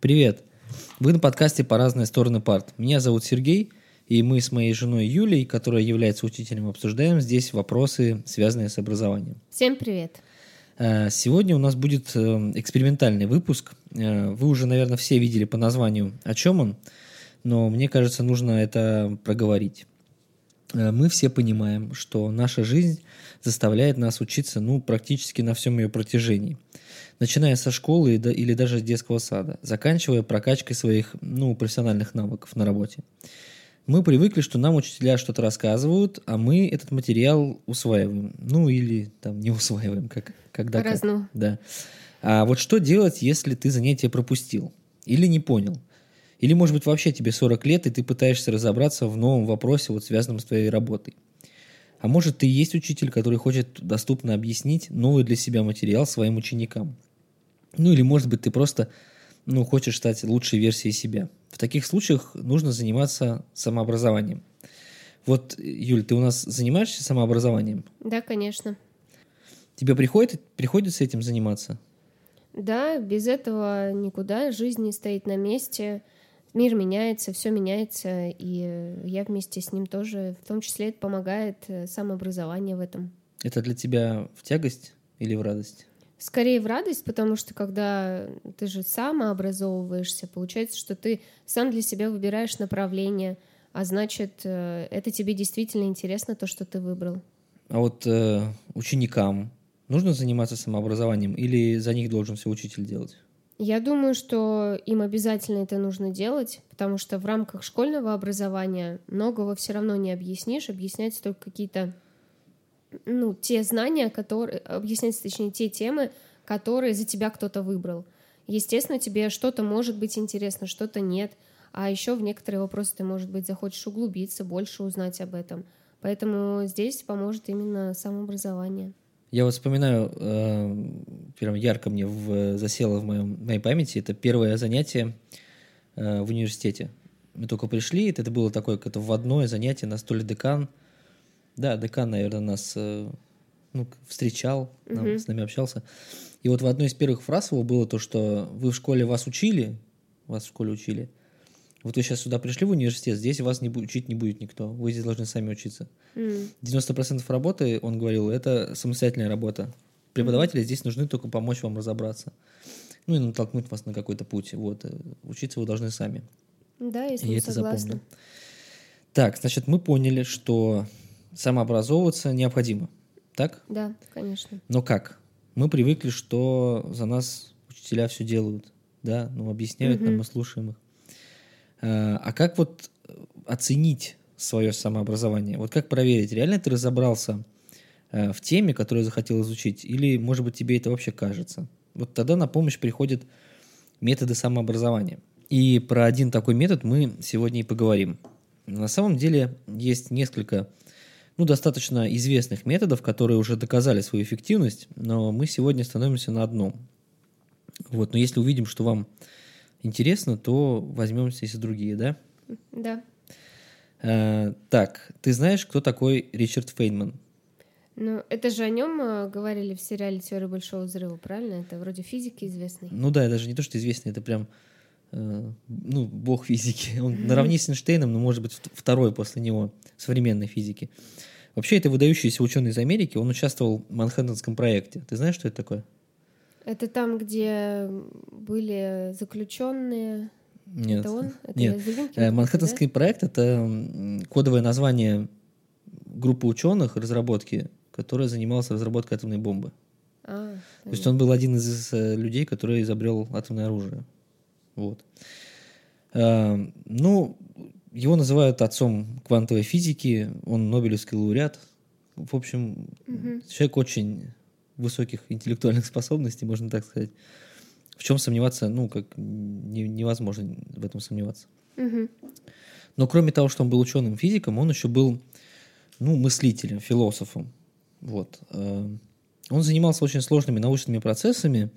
Привет! Вы на подкасте «По разные стороны парт». Меня зовут Сергей, и мы с моей женой Юлей, которая является учителем, обсуждаем здесь вопросы, связанные с образованием. Всем привет! Э, сегодня у нас будет э, экспериментальный выпуск. Э, вы уже, наверное, все видели по названию, о чем он, но мне кажется, нужно это проговорить. Мы все понимаем, что наша жизнь заставляет нас учиться ну, практически на всем ее протяжении – начиная со школы или даже детского сада, заканчивая прокачкой своих ну, профессиональных навыков на работе. Мы привыкли, что нам учителя что-то рассказывают, а мы этот материал усваиваем. Ну или там не усваиваем, как, когда как. Да. А вот что делать, если ты занятие пропустил или не понял? Или, может быть, вообще тебе 40 лет, и ты пытаешься разобраться в новом вопросе, вот связанном с твоей работой. А может, ты есть учитель, который хочет доступно объяснить новый для себя материал своим ученикам. Ну или, может быть, ты просто ну, хочешь стать лучшей версией себя. В таких случаях нужно заниматься самообразованием. Вот, Юль, ты у нас занимаешься самообразованием? Да, конечно. Тебе приходит, приходится этим заниматься? Да, без этого никуда. Жизнь не стоит на месте. Мир меняется, все меняется, и я вместе с ним тоже, в том числе это помогает э, самообразование в этом. Это для тебя в тягость или в радость? скорее в радость, потому что когда ты же сам образовываешься, получается, что ты сам для себя выбираешь направление, а значит, э, это тебе действительно интересно, то, что ты выбрал. А вот э, ученикам нужно заниматься самообразованием или за них должен все учитель делать? Я думаю, что им обязательно это нужно делать, потому что в рамках школьного образования многого все равно не объяснишь, объясняются только какие-то ну, те знания, которые, объяснять, точнее, те темы, которые за тебя кто-то выбрал. Естественно, тебе что-то может быть интересно, что-то нет. А еще в некоторые вопросы ты, может быть, захочешь углубиться, больше узнать об этом. Поэтому здесь поможет именно самообразование. Я вот вспоминаю, э, прям ярко мне в, засело в моем, в моей памяти, это первое занятие э, в университете. Мы только пришли, это было такое как-то вводное занятие, на столе декан – да, декан, наверное, нас э, ну, встречал, нам, угу. с нами общался. И вот в одной из первых фраз его было то, что вы в школе вас учили, вас в школе учили, вот вы сейчас сюда пришли в университет, здесь вас не учить не будет никто, вы здесь должны сами учиться. Mm. 90% работы, он говорил, это самостоятельная работа. Преподаватели mm. здесь нужны только помочь вам разобраться. Ну и натолкнуть вас на какой-то путь. Вот. Э, учиться вы должны сами. Да, я с ним это согласна. Запомнил. Так, значит, мы поняли, что самообразовываться необходимо. Так? Да, конечно. Но как? Мы привыкли, что за нас учителя все делают, да, ну, объясняют угу. нам, мы слушаем их. А, а как вот оценить свое самообразование? Вот как проверить, реально ты разобрался э, в теме, которую захотел изучить, или, может быть, тебе это вообще кажется? Вот тогда на помощь приходят методы самообразования. И про один такой метод мы сегодня и поговорим. На самом деле есть несколько ну, достаточно известных методов, которые уже доказали свою эффективность, но мы сегодня становимся на одном. Вот, но если увидим, что вам интересно, то возьмемся и за другие, да? Да. А, так, ты знаешь, кто такой Ричард Фейнман? Ну, это же о нем э, говорили в сериале «Теория большого взрыва», правильно? Это вроде физики известный. Ну да, даже не то, что известный, это прям э, ну, бог физики. Он наравне с Эйнштейном, но, может быть, второй после него современной физики. Вообще, это выдающийся ученый из Америки, он участвовал в Манхэттенском проекте. Ты знаешь, что это такое? Это там, где были заключенные. Нет. Это он? Это Нет. Э, Манхэттенский да? проект это кодовое название группы ученых разработки, которая занималась разработкой атомной бомбы. А, То есть он был один из э, людей, который изобрел атомное оружие. Вот. А, ну, его называют отцом квантовой физики, он Нобелевский лауреат. В общем, угу. человек очень высоких интеллектуальных способностей, можно так сказать. В чем сомневаться, ну, как не, невозможно в этом сомневаться. Угу. Но кроме того, что он был ученым физиком, он еще был, ну, мыслителем, философом. Вот. Э, он занимался очень сложными научными процессами,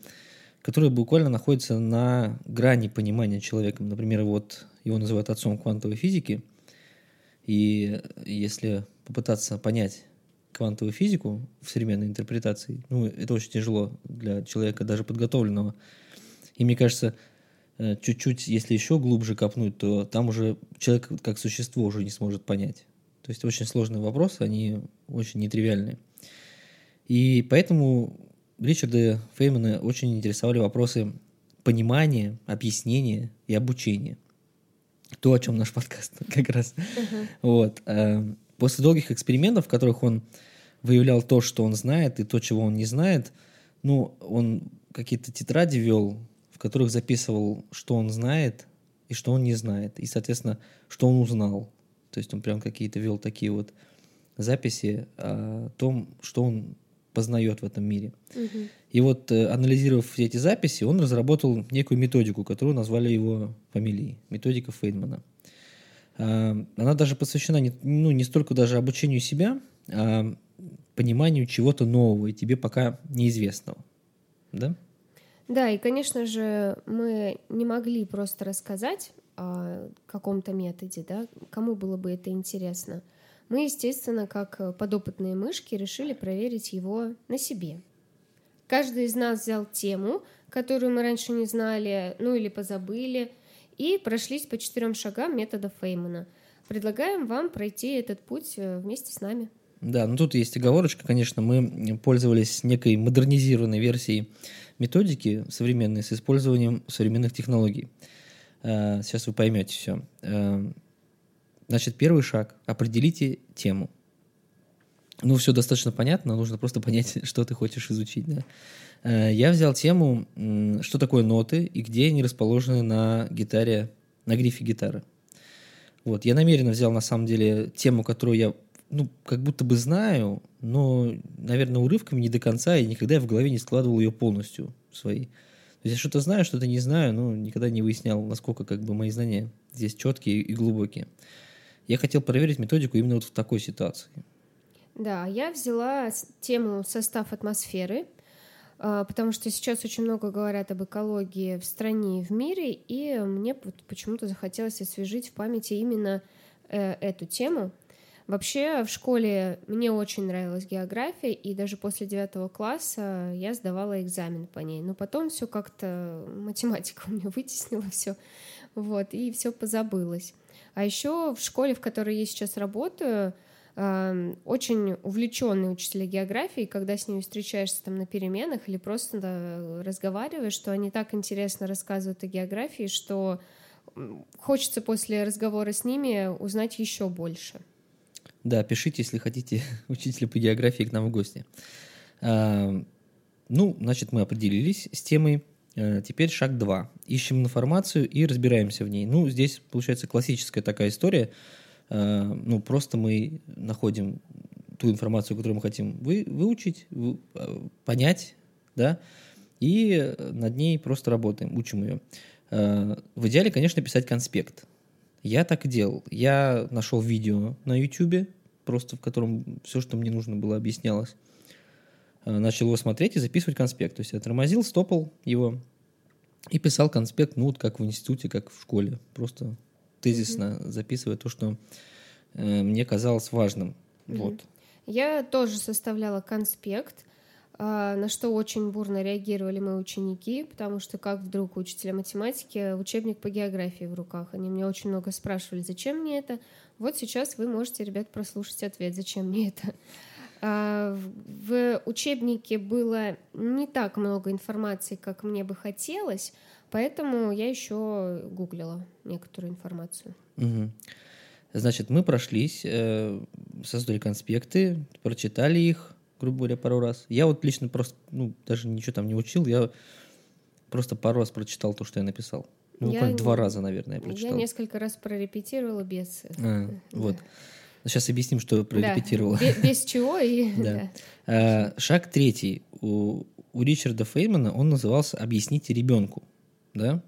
которые буквально находятся на грани понимания человеком. Например, вот его называют отцом квантовой физики. И если попытаться понять квантовую физику в современной интерпретации, ну, это очень тяжело для человека, даже подготовленного. И мне кажется, э, чуть-чуть, если еще глубже копнуть, то там уже человек как существо уже не сможет понять. То есть очень сложные вопросы, они очень нетривиальные. И поэтому Ричарда Феймана очень интересовали вопросы понимания, объяснения и обучения. То, о чем наш подкаст как раз. Uh-huh. Вот. После долгих экспериментов, в которых он выявлял то, что он знает, и то, чего он не знает, ну, он какие-то тетради вел, в которых записывал, что он знает и что он не знает, и, соответственно, что он узнал. То есть он прям какие-то вел такие вот записи о том, что он познает в этом мире. Угу. И вот, э, анализировав все эти записи, он разработал некую методику, которую назвали его фамилией, методика Фейнмана. А, она даже посвящена не, ну, не столько даже обучению себя, а пониманию чего-то нового и тебе пока неизвестного. Да? Да, и, конечно же, мы не могли просто рассказать о каком-то методе, да, кому было бы это интересно. Мы, естественно, как подопытные мышки, решили проверить его на себе. Каждый из нас взял тему, которую мы раньше не знали, ну или позабыли, и прошлись по четырем шагам метода Феймана. Предлагаем вам пройти этот путь э, вместе с нами. Да, ну тут есть оговорочка, конечно, мы пользовались некой модернизированной версией методики современной с использованием современных технологий. Э, сейчас вы поймете все. Э, значит, первый шаг – определите тему. Ну, все достаточно понятно, нужно просто понять, что ты хочешь изучить. Да? Э, я взял тему, что такое ноты и где они расположены на гитаре, на грифе гитары. Вот, я намеренно взял, на самом деле, тему, которую я ну, как будто бы знаю, но, наверное, урывками не до конца, и никогда я в голове не складывал ее полностью своей. То есть я что-то знаю, что-то не знаю, но никогда не выяснял, насколько как бы мои знания здесь четкие и глубокие. Я хотел проверить методику именно вот в такой ситуации. Да, я взяла тему состав атмосферы, а, потому что сейчас очень много говорят об экологии в стране и в мире, и мне почему-то захотелось освежить в памяти именно э, эту тему. Вообще в школе мне очень нравилась география, и даже после девятого класса я сдавала экзамен по ней. Но потом все как-то математика у меня вытеснила все, вот, и все позабылось. А еще в школе, в которой я сейчас работаю, очень увлеченные учителя географии, когда с ними встречаешься там на переменах или просто разговариваешь, что они так интересно рассказывают о географии, что хочется после разговора с ними узнать еще больше. Да, пишите, если хотите учителя по географии к нам в гости. А, ну, значит, мы определились с темой. А, теперь шаг два. Ищем информацию и разбираемся в ней. Ну, здесь получается классическая такая история. А, ну, просто мы находим ту информацию, которую мы хотим вы, выучить, вы, а, понять, да, и над ней просто работаем, учим ее. А, в идеале, конечно, писать конспект. Я так делал. Я нашел видео на YouTube, просто в котором все, что мне нужно было, объяснялось. Начал его смотреть и записывать конспект. То есть я тормозил, стопал его и писал конспект, ну, вот как в институте, как в школе. Просто тезисно записывая то, что э, мне казалось важным. Mm-hmm. Вот. Я тоже составляла конспект. А, на что очень бурно реагировали мои ученики, потому что как вдруг учителя математики учебник по географии в руках. Они меня очень много спрашивали, зачем мне это. Вот сейчас вы можете, ребят, прослушать ответ, зачем мне это. А, в учебнике было не так много информации, как мне бы хотелось, поэтому я еще гуглила некоторую информацию. Угу. Значит, мы прошлись, э, создали конспекты, прочитали их, грубо говоря, пару раз. Я вот лично просто, ну, даже ничего там не учил, я просто пару раз прочитал то, что я написал. Ну, буквально я, два раза, наверное, я прочитал. Я несколько раз прорепетировала без... А, да. Вот. Сейчас объясним, что прорепетировала. Да, без, без чего и... Да. А, шаг третий. У, у Ричарда Феймана он назывался «Объясните ребенку». Да?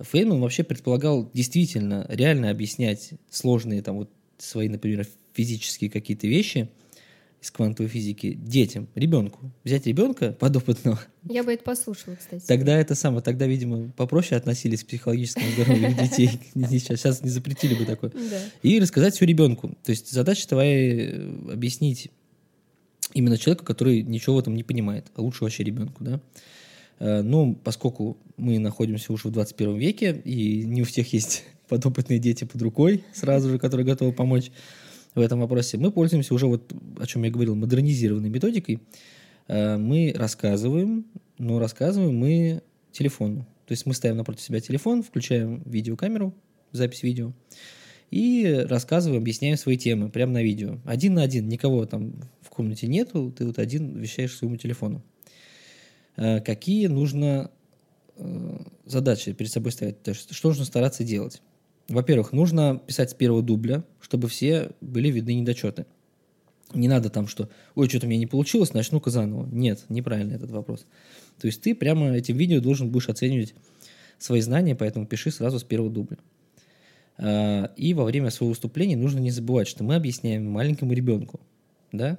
Фейман вообще предполагал действительно реально объяснять сложные там вот свои, например, физические какие-то вещи – из квантовой физики детям, ребенку. Взять ребенка подопытного. Я бы это послушала, кстати. Тогда это самое, тогда, видимо, попроще относились к психологическому здоровью детей. Сейчас не запретили бы такое. И рассказать все ребенку. То есть задача твоя э, объяснить именно человеку, который ничего в этом не понимает, а лучше вообще ребенку, да. Э, но поскольку мы находимся уже в 21 веке, и не у всех есть подопытные дети под рукой сразу же, которые готовы помочь в этом вопросе, мы пользуемся уже, вот, о чем я говорил, модернизированной методикой. Э, мы рассказываем, но рассказываем мы телефону. То есть мы ставим напротив себя телефон, включаем видеокамеру, запись видео, и рассказываем, объясняем свои темы прямо на видео. Один на один, никого там в комнате нету, ты вот один вещаешь своему телефону. Э, какие нужно э, задачи перед собой ставить? То есть, что нужно стараться делать? Во-первых, нужно писать с первого дубля, чтобы все были видны недочеты. Не надо там, что «Ой, что-то у меня не получилось, начну-ка заново». Нет, неправильно этот вопрос. То есть ты прямо этим видео должен будешь оценивать свои знания, поэтому пиши сразу с первого дубля. А, и во время своего выступления нужно не забывать, что мы объясняем маленькому ребенку, да,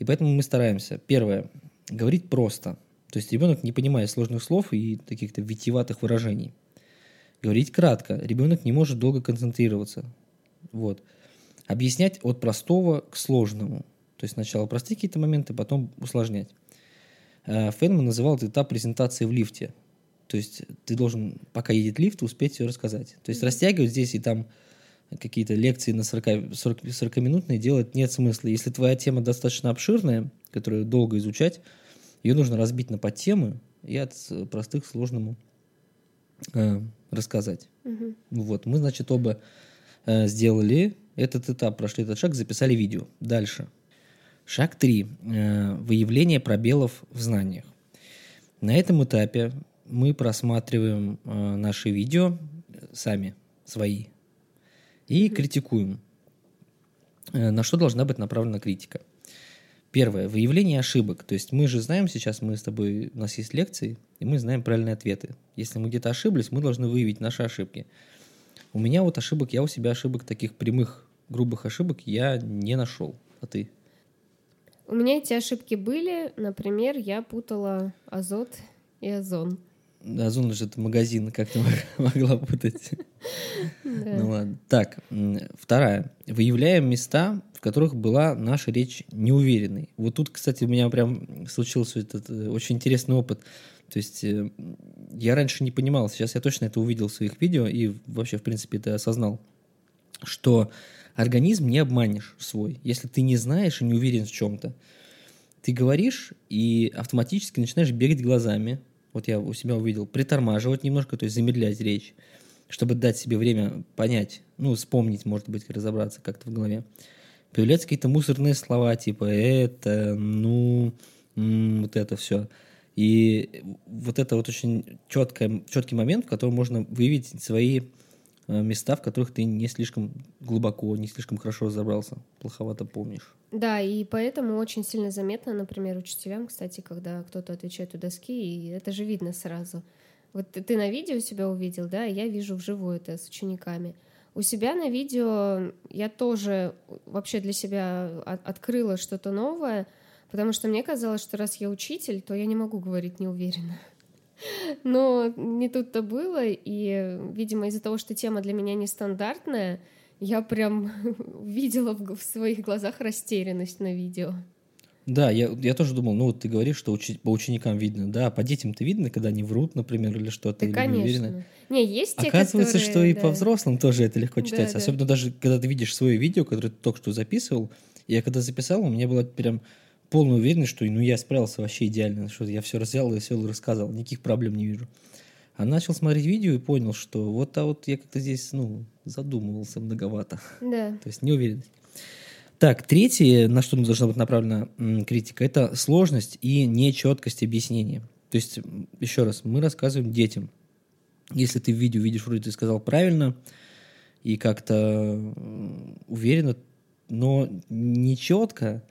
и поэтому мы стараемся, первое, говорить просто, то есть ребенок не понимает сложных слов и каких-то витиеватых выражений. Говорить кратко, ребенок не может долго концентрироваться, вот. Объяснять от простого к сложному, то есть сначала простые какие-то моменты, потом усложнять. А, Фенман называл этот этап презентации в лифте. То есть ты должен, пока едет лифт, успеть все рассказать. То есть растягивать здесь и там какие-то лекции на 40, 40, 40-минутные делать нет смысла. Если твоя тема достаточно обширная, которую долго изучать, ее нужно разбить на подтемы и от простых к сложному э, рассказать. Угу. Вот, мы, значит, оба э, сделали этот этап, прошли этот шаг, записали видео. Дальше. Шаг 3. Э, выявление пробелов в знаниях. На этом этапе мы просматриваем э, наши видео сами, свои, и критикуем. Э, на что должна быть направлена критика? Первое. Выявление ошибок. То есть мы же знаем сейчас, мы с тобой, у нас есть лекции, и мы знаем правильные ответы. Если мы где-то ошиблись, мы должны выявить наши ошибки. У меня вот ошибок, я у себя ошибок, таких прямых, грубых ошибок я не нашел. А ты? У меня эти ошибки были. Например, я путала азот и озон. Озон же это магазин, как ты могла путать? Ну ладно. Так, вторая. Выявляем места, в которых была наша речь неуверенной. Вот тут, кстати, у меня прям случился этот э, очень интересный опыт. То есть э, я раньше не понимал, сейчас я точно это увидел в своих видео и вообще, в принципе, это осознал, что организм не обманешь свой. Если ты не знаешь и не уверен в чем-то, ты говоришь и автоматически начинаешь бегать глазами, вот я у себя увидел, притормаживать немножко, то есть замедлять речь, чтобы дать себе время понять, ну, вспомнить, может быть, разобраться как-то в голове. Появляются какие-то мусорные слова, типа «это», «ну», вот это все. И вот это вот очень четкий, четкий момент, в котором можно выявить свои Э, места, в которых ты не слишком глубоко, не слишком хорошо разобрался, плоховато помнишь. Да, и поэтому очень сильно заметно, например, учителям, кстати, когда кто-то отвечает у доски, и это же видно сразу. Вот ты на видео себя увидел, да, и я вижу вживую это с учениками. У себя на видео я тоже вообще для себя открыла что-то новое, потому что мне казалось, что раз я учитель, то я не могу говорить неуверенно. Но не тут-то было, и, видимо, из-за того, что тема для меня нестандартная, я прям видела в, своих глазах растерянность на видео. Да, я, я тоже думал, ну вот ты говоришь, что учи, по ученикам видно, да, а по детям-то видно, когда они врут, например, или что-то, да, или конечно. не есть те, Оказывается, которые, что и да. по взрослым тоже это легко читать, да, особенно да. даже когда ты видишь свое видео, которое ты только что записывал. Я когда записал, у меня было прям полную уверенность, что ну, я справился вообще идеально, что я все взял и все рассказал, никаких проблем не вижу. А начал смотреть видео и понял, что вот, а вот я как-то здесь, ну, задумывался многовато. Да. То есть неуверенность. Так, третье, на что должна быть направлена критика, это сложность и нечеткость объяснения. То есть, еще раз, мы рассказываем детям. Если ты в видео видишь, вроде ты сказал правильно и как-то уверенно, но нечетко,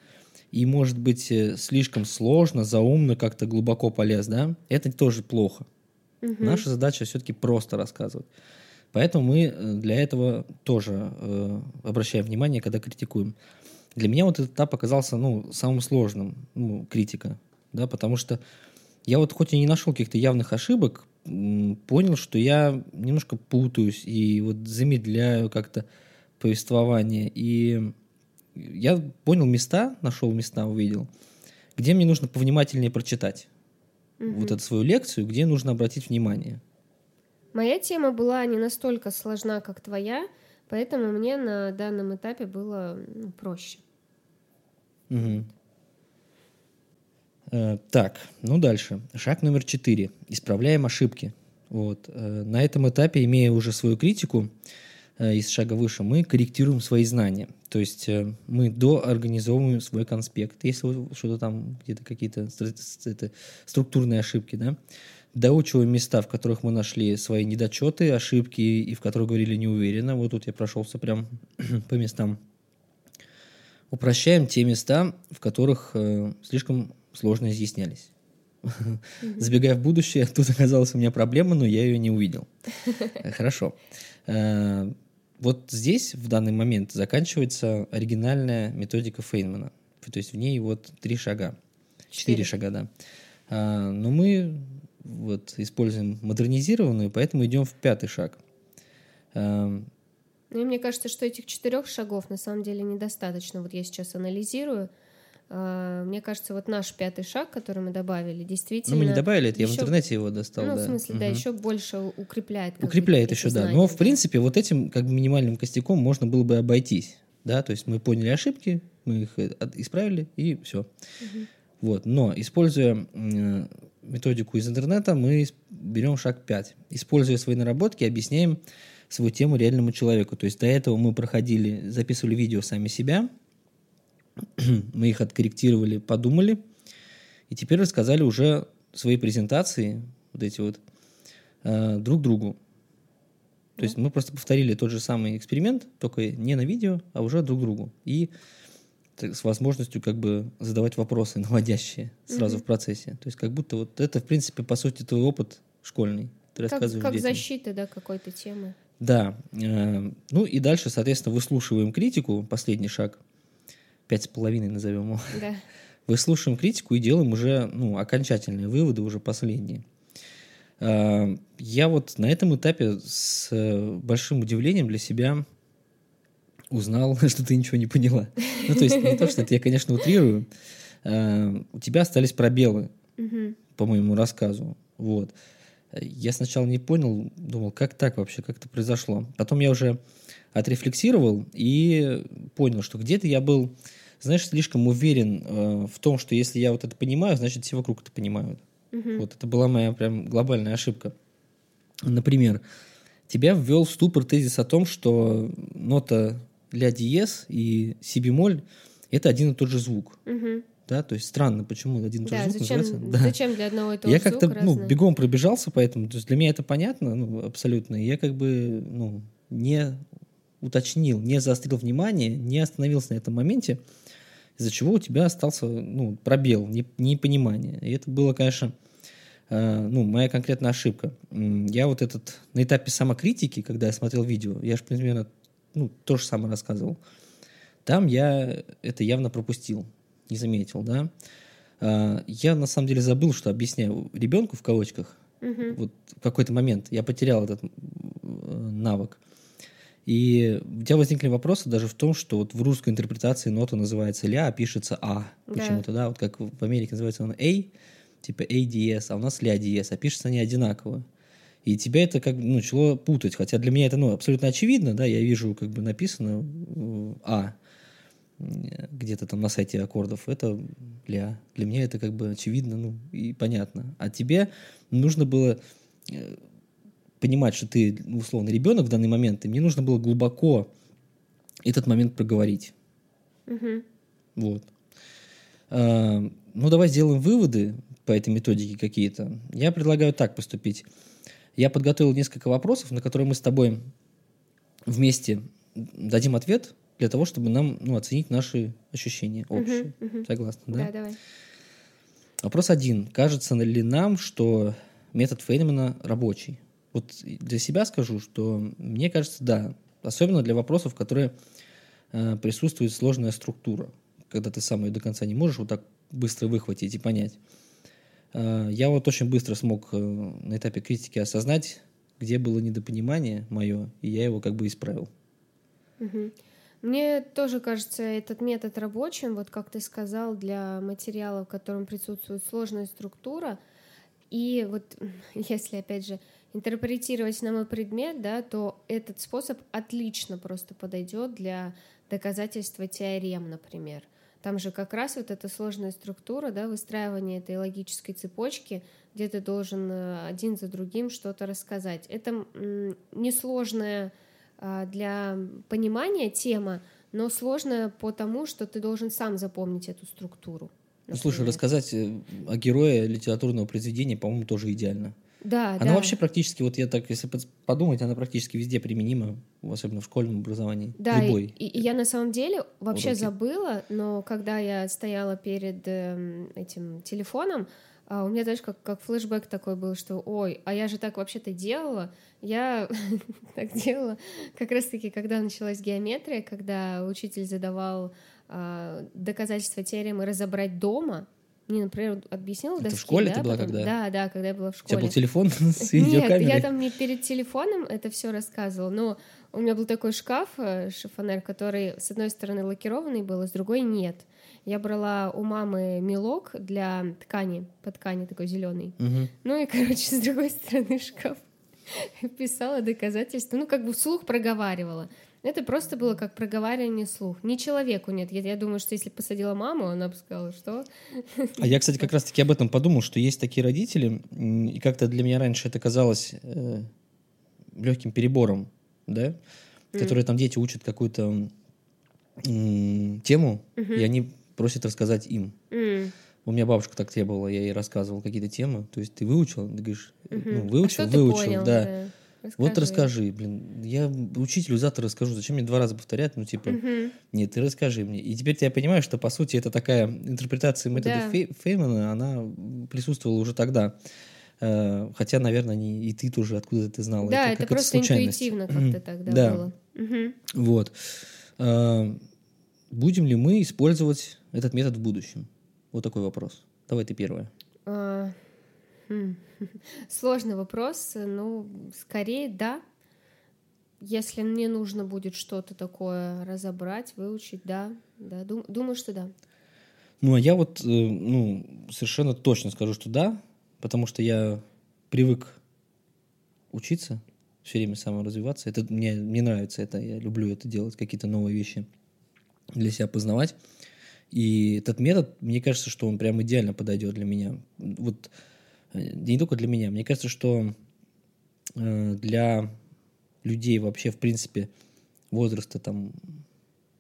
и, может быть, э, слишком сложно, заумно, как-то глубоко полез, да, это тоже плохо. Угу. Наша задача все-таки просто рассказывать. Поэтому мы э, для этого тоже э, обращаем внимание, когда критикуем. Для меня вот этот этап оказался ну, самым сложным, ну, критика, да, потому что я вот хоть и не нашел каких-то явных ошибок, понял, что я немножко путаюсь и вот замедляю как-то повествование. И я понял места, нашел места, увидел, где мне нужно повнимательнее прочитать. угу. вот эту свою лекцию, где нужно обратить внимание. Моя тема была не настолько сложна, как твоя, поэтому мне на данном этапе было ну, проще. Угу. Э, так, ну дальше. Шаг номер четыре. Исправляем ошибки. Вот. Э, на этом этапе, имея уже свою критику э, из шага выше, мы корректируем свои знания. То есть э, мы доорганизовываем свой конспект, если что-то там, где-то какие-то это, структурные ошибки, да, доучиваем места, в которых мы нашли свои недочеты, ошибки и в которых говорили неуверенно. Вот тут я прошелся прям по местам. Упрощаем те места, в которых э, слишком сложно изъяснялись. Mm-hmm. Забегая в будущее, тут оказалась у меня проблема, но я ее не увидел. Хорошо. Э, вот здесь, в данный момент, заканчивается оригинальная методика Фейнмана. То есть в ней вот три шага. Четыре шага, да. А, но мы вот используем модернизированную, поэтому идем в пятый шаг. А, ну и мне кажется, что этих четырех шагов на самом деле недостаточно. Вот я сейчас анализирую, а, мне кажется, вот наш пятый шаг, который мы добавили, действительно... Ну, мы не добавили это, я в интернете его достал. Ну, да. в смысле, угу. да, еще больше укрепляет. Укрепляет еще, да. Но, в принципе, вот этим как бы минимальным костяком можно было бы обойтись. Да, то есть мы поняли ошибки, мы их э, исправили, и все. Угу. Вот. Но, используя методику из интернета, мы берем шаг 5. Используя свои наработки, объясняем свою тему реальному человеку. То есть до этого мы проходили, записывали видео сами себя, мы их откорректировали, подумали, и теперь рассказали уже свои презентации, вот эти вот, э, друг другу. То есть мы просто повторили тот же самый эксперимент, только не на видео, а уже друг другу. И с возможностью как бы задавать вопросы наводящие сразу mm-hmm. в процессе. То есть как будто вот это, в принципе, по сути, твой опыт школьный. Ты как, рассказываешь как детям. защита, да, какой-то темы. Да. Э, ну и дальше, соответственно, выслушиваем критику, последний шаг – пять с половиной назовем его. Да. Выслушиваем критику и делаем уже ну, окончательные выводы, уже последние. А, я вот на этом этапе с э, большим удивлением для себя узнал, что ты ничего не поняла. Ну, то есть не то, что это я, конечно, утрирую. А, у тебя остались пробелы по моему рассказу. Вот. Я сначала не понял, думал, как так вообще, как это произошло. Потом я уже отрефлексировал и понял, что где-то я был знаешь, слишком уверен э, в том, что если я вот это понимаю, значит, все вокруг это понимают. Угу. Вот это была моя прям глобальная ошибка. Например, тебя ввел в ступор тезис о том, что нота ля диез и си бемоль – это один и тот же звук. Угу. Да, то есть странно, почему один и тот да, же звук зачем, называется. Да. Зачем для одного и того Я как-то ну, бегом пробежался, поэтому то есть для меня это понятно, ну, абсолютно. Я как бы ну, не уточнил, не заострил внимание, не остановился на этом моменте из-за чего у тебя остался ну, пробел, непонимание. И это было, конечно, э, ну, моя конкретная ошибка. Я вот этот, на этапе самокритики, когда я смотрел видео, я же примерно ну, то же самое рассказывал, там я это явно пропустил, не заметил, да. Э, я на самом деле забыл, что объясняю ребенку в кавычках. Угу. Вот в какой-то момент я потерял этот э, навык. И у тебя возникли вопросы даже в том, что вот в русской интерпретации нота называется ля, а пишется а почему-то, да. да, вот как в Америке называется он a, типа a diез, а у нас ля диез, а пишется они одинаково. И тебя это как бы ну, начало путать, хотя для меня это ну, абсолютно очевидно, да, я вижу как бы написано а где-то там на сайте аккордов, это ля. Для меня это как бы очевидно, ну и понятно. А тебе нужно было э, понимать, что ты, условно, ребенок в данный момент, и мне нужно было глубоко этот момент проговорить. Угу. Вот. А, ну, давай сделаем выводы по этой методике какие-то. Я предлагаю так поступить. Я подготовил несколько вопросов, на которые мы с тобой вместе дадим ответ для того, чтобы нам ну, оценить наши ощущения общие. Угу, угу. Согласна, да? Да, давай. Вопрос один. Кажется ли нам, что метод Фейнмана рабочий? Вот для себя скажу, что мне кажется, да. Особенно для вопросов, которые э, присутствует сложная структура, когда ты сам ее до конца не можешь вот так быстро выхватить и понять. Э, я вот очень быстро смог э, на этапе критики осознать, где было недопонимание мое, и я его как бы исправил. Угу. Мне тоже кажется этот метод рабочим, вот как ты сказал, для материала, в котором присутствует сложная структура – И вот если, опять же, интерпретировать на мой предмет, да, то этот способ отлично просто подойдет для доказательства теорем, например. Там же как раз вот эта сложная структура, да, выстраивание этой логической цепочки, где ты должен э, один за другим что-то рассказать. Это несложная а, для понимания тема, но сложная потому, что ты должен сам запомнить эту структуру. Ну, слушай, рассказать э, о герое литературного произведения, по-моему, тоже идеально. Да, она да. вообще практически, вот я так, если подумать, она практически везде применима, особенно в школьном образовании. Да, Любой. И, и я на самом деле вообще уроки. забыла, но когда я стояла перед э, этим телефоном, э, у меня даже как, как флешбэк такой был, что ой, а я же так вообще-то делала. Я так делала как раз-таки, когда началась геометрия, когда учитель задавал а, доказательства теоремы разобрать дома. Мне, например, объяснила Это в школе да, ты была потом? когда? Да, да, когда я была в школе. У тебя был телефон с видеокамерой? Нет, я там не перед телефоном это все рассказывала, но у меня был такой шкаф, э, шифонер, который с одной стороны лакированный был, а с другой нет. Я брала у мамы мелок для ткани, по ткани такой зеленый. Угу. Ну и, короче, с другой стороны шкаф писала доказательства, ну как бы вслух проговаривала. Это просто было как проговаривание слух. Ни человеку нет. Я, я думаю, что если посадила маму, она бы сказала, что... А я, кстати, как раз-таки об этом подумал, что есть такие родители, и как-то для меня раньше это казалось э, легким перебором, да, mm. которые там дети учат какую-то э, тему, mm-hmm. и они просят рассказать им. Mm. У меня бабушка так требовала, я ей рассказывал какие-то темы. То есть ты выучил, ты говоришь, mm-hmm. ну, выучил, а выучил, понял, да. да. Расскажи. Вот расскажи, блин. Я учителю завтра расскажу. Зачем мне два раза повторять? Ну, типа, угу. нет, ты расскажи мне. И теперь я понимаю, что, по сути, это такая интерпретация метода да. Фей Феймана, она присутствовала уже тогда. Э, хотя, наверное, не, и ты тоже откуда ты знала. Да, это, это просто интуитивно как-то тогда да. было. Угу. Вот. Э, будем ли мы использовать этот метод в будущем? Вот такой вопрос. Давай ты первая. А. Сложный вопрос. Ну, скорее, да. Если мне нужно будет что-то такое разобрать, выучить, да. да дум, думаю, что да. Ну, а я вот, э, ну, совершенно точно скажу, что да, потому что я привык учиться, все время саморазвиваться. Это мне, мне нравится это, я люблю это делать, какие-то новые вещи для себя познавать. И этот метод, мне кажется, что он прям идеально подойдет для меня. Вот не только для меня. Мне кажется, что э, для людей вообще, в принципе, возраста там,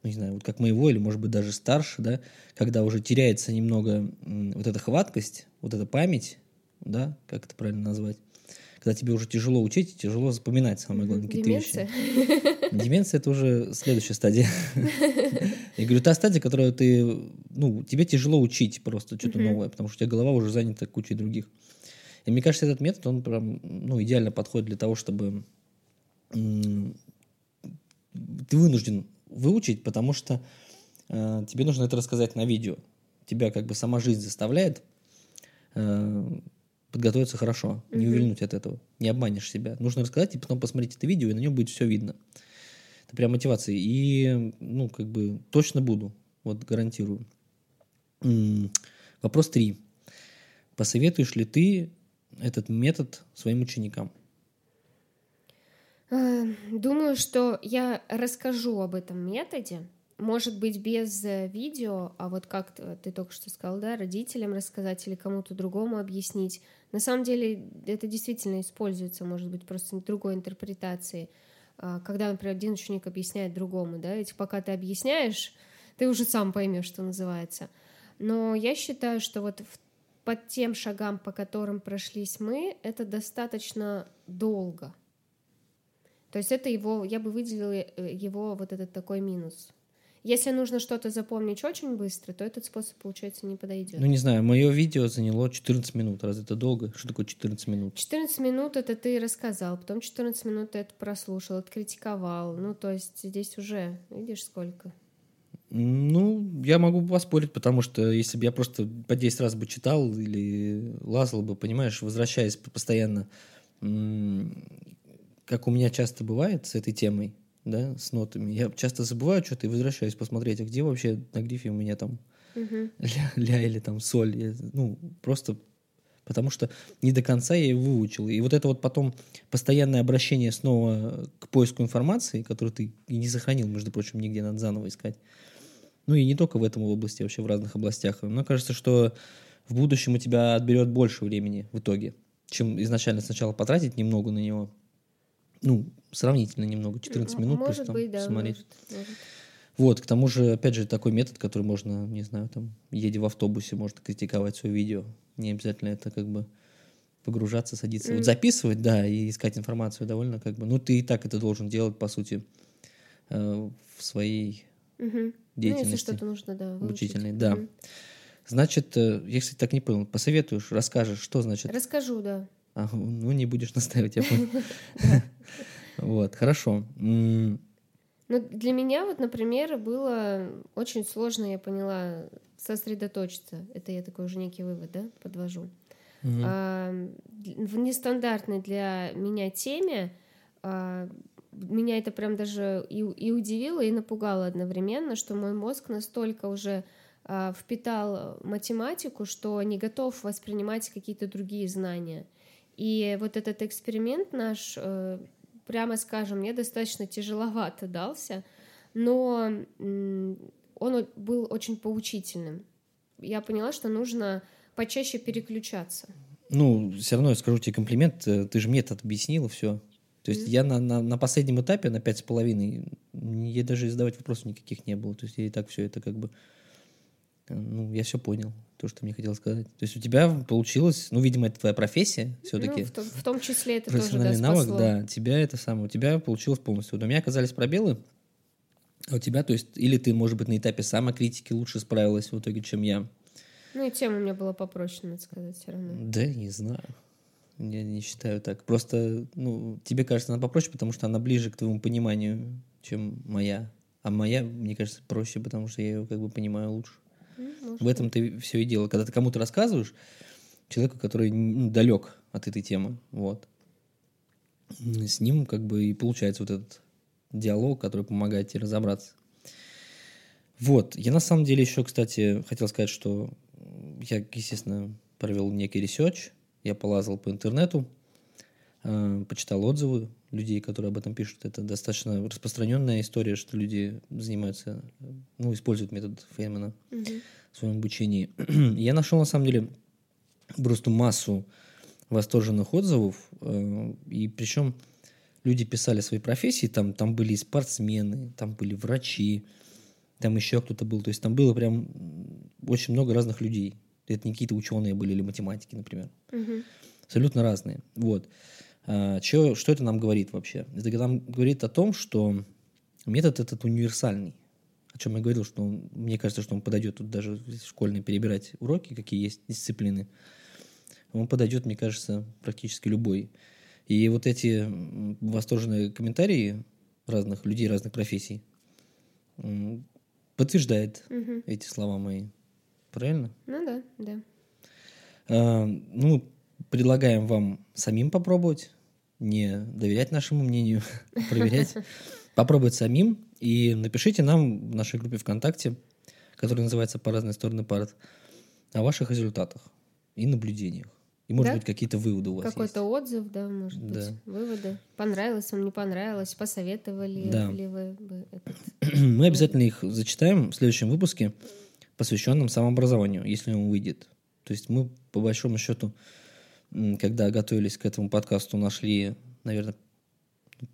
не знаю, вот как моего, или, может быть, даже старше, да, когда уже теряется немного вот эта хваткость, вот эта память, да, как это правильно назвать, когда тебе уже тяжело учить, тяжело запоминать самые главные какие-то вещи. Деменция — это уже следующая стадия. Я говорю, та стадия, которую ты, ну, тебе тяжело учить просто что-то новое, потому что у тебя голова уже занята кучей других. И мне кажется, этот метод, он прям, ну, идеально подходит для того, чтобы ты вынужден выучить, потому что э, тебе нужно это рассказать на видео. Тебя как бы сама жизнь заставляет э, подготовиться хорошо, mm-hmm. не увильнуть от этого, не обманешь себя. Нужно рассказать и потом посмотреть это видео, и на нем будет все видно. Это прям мотивация. И, ну, как бы точно буду, вот гарантирую. Вопрос три. Посоветуешь ли ты этот метод своим ученикам? Э, думаю, что я расскажу об этом методе. Может быть, без э, видео, а вот как ты только что сказал, да, родителям рассказать или кому-то другому объяснить. На самом деле это действительно используется, может быть, просто другой интерпретации. А, когда, например, один ученик объясняет другому, да, ведь пока ты объясняешь, ты уже сам поймешь, что называется. Но я считаю, что вот в под тем шагам, по которым прошлись мы, это достаточно долго. То есть это его, я бы выделила э, его вот этот такой минус. Если нужно что-то запомнить очень быстро, то этот способ, получается, не подойдет. Ну, не знаю, мое видео заняло 14 минут. Разве это долго? Что такое 14 минут? 14 минут это ты рассказал, потом 14 минут ты это прослушал, откритиковал. Ну, то есть здесь уже, видишь, сколько? Ну, я могу поспорить, потому что если бы я просто по 10 раз бы читал или лазал бы, понимаешь, возвращаясь постоянно, как у меня часто бывает с этой темой, да, с нотами, я часто забываю что-то и возвращаюсь посмотреть, а где вообще на грифе у меня там угу. ля, ля или там соль. Я, ну, просто потому что не до конца я его выучил. И вот это вот потом постоянное обращение снова к поиску информации, которую ты и не сохранил, между прочим, нигде надо заново искать. Ну и не только в этом области, вообще в разных областях. Мне кажется, что в будущем у тебя отберет больше времени в итоге, чем изначально сначала потратить немного на него. Ну, сравнительно немного, 14 минут. Может там быть, да. Смотреть. Может, может. Вот, к тому же, опять же, такой метод, который можно, не знаю, там, едя в автобусе, можно критиковать свое видео. Не обязательно это как бы погружаться, садиться. Mm. Вот записывать, да, и искать информацию довольно как бы... Ну, ты и так это должен делать, по сути, э, в своей mm-hmm. Деятельности. Ну, если что-то нужно, да, Обучительной, да. Mm. Значит, э, я, кстати, так не понял, посоветуешь, расскажешь, что значит? Расскажу, да. А, ну, не будешь настаивать, я понял. Вот, хорошо. Ну, для меня вот, например, было очень сложно, я поняла, сосредоточиться. Это я такой уже некий вывод, да, подвожу. А, в нестандартной для меня теме а, меня это прям даже и, и удивило, и напугало одновременно, что мой мозг настолько уже а, впитал математику, что не готов воспринимать какие-то другие знания. И вот этот эксперимент наш, э, прямо скажем, мне достаточно тяжеловато дался, но он был очень поучительным. Я поняла, что нужно почаще переключаться. Ну, все равно я скажу тебе комплимент, э, ты же метод объяснила, все. То есть mm-hmm. я на, на, на последнем этапе, на пять с половиной, я даже задавать вопросов никаких не было. То есть я и так все это как бы ну, я все понял, то, что мне хотел сказать. То есть у тебя получилось, ну, видимо, это твоя профессия все-таки. Ну, в, том, в том числе это Профессиональный тоже, да, навык, да, тебя это самое, у тебя получилось полностью. Вот у меня оказались пробелы, а у тебя, то есть, или ты, может быть, на этапе самокритики лучше справилась в итоге, чем я. Ну, и тема у меня была попроще, надо сказать, все равно. Да, не знаю. Я не считаю так. Просто, ну, тебе кажется, она попроще, потому что она ближе к твоему пониманию, чем моя. А моя, мне кажется, проще, потому что я ее как бы понимаю лучше. Может в этом ты все и дело. Когда ты кому-то рассказываешь, человеку, который ну, далек от этой темы, вот, с ним как бы и получается вот этот диалог, который помогает тебе разобраться. Вот, я на самом деле еще, кстати, хотел сказать, что я, естественно, провел некий research, я полазал по интернету, э, почитал отзывы людей, которые об этом пишут. Это достаточно распространенная история, что люди занимаются, ну, используют метод Фейнмана. Угу в своем обучении. Я нашел, на самом деле, просто массу восторженных отзывов, э, и причем люди писали свои профессии, там, там были и спортсмены, там были врачи, там еще кто-то был, то есть там было прям очень много разных людей. Это не какие-то ученые были или математики, например. Угу. Абсолютно разные. Вот. А, чё, что это нам говорит вообще? Это нам говорит о том, что метод этот универсальный о чем я говорил, что он, мне кажется, что он подойдет тут даже школьные перебирать уроки, какие есть дисциплины. Он подойдет, мне кажется, практически любой. И вот эти восторженные комментарии разных людей, разных профессий подтверждает угу. эти слова мои. Правильно? Ну да, да. А, ну, предлагаем вам самим попробовать, не доверять нашему мнению, проверять, попробовать самим и напишите нам в нашей группе ВКонтакте, которая называется «По разные стороны парт», о ваших результатах и наблюдениях. И, может да? быть, какие-то выводы у вас Какой-то отзыв, да, может да. быть, выводы. Понравилось вам, не понравилось, посоветовали да. ли вы бы этот... Мы обязательно их зачитаем в следующем выпуске, посвященном самообразованию, если он выйдет. То есть мы, по большому счету, когда готовились к этому подкасту, нашли, наверное,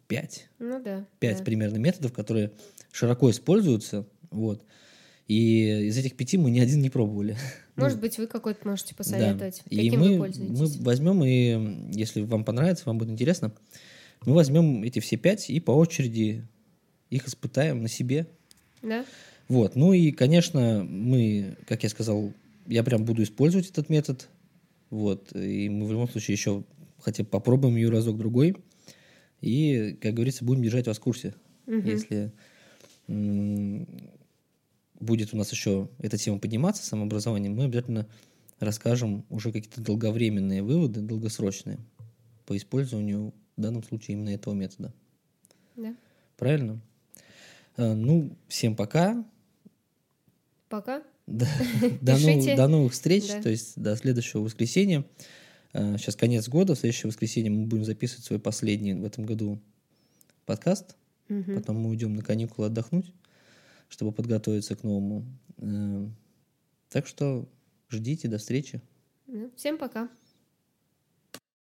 пять. Ну да. Пять да. примерно методов, которые широко используются. Вот. И из этих пяти мы ни один не пробовали. Может быть, вы какой-то можете посоветовать. Да. Каким и мы, вы пользуетесь? Мы возьмем и, если вам понравится, вам будет интересно, мы возьмем эти все пять и по очереди их испытаем на себе. Да. Вот. Ну и, конечно, мы, как я сказал, я прям буду использовать этот метод. Вот. И мы в любом случае еще хотя бы попробуем ее разок-другой. И, как говорится, будем держать вас в курсе. Угу. Если будет у нас еще эта тема подниматься, самообразование, мы обязательно расскажем уже какие-то долговременные выводы, долгосрочные по использованию в данном случае именно этого метода. Да. Правильно? А, ну, всем пока. Пока. До, до, новых, до новых встреч, да. то есть до следующего воскресенья. Сейчас конец года, в следующее воскресенье мы будем записывать свой последний в этом году подкаст. Мгм. Потом мы уйдем на каникулы отдохнуть, чтобы подготовиться к новому. Э, Так что ждите, до встречи. Ну, Всем пока.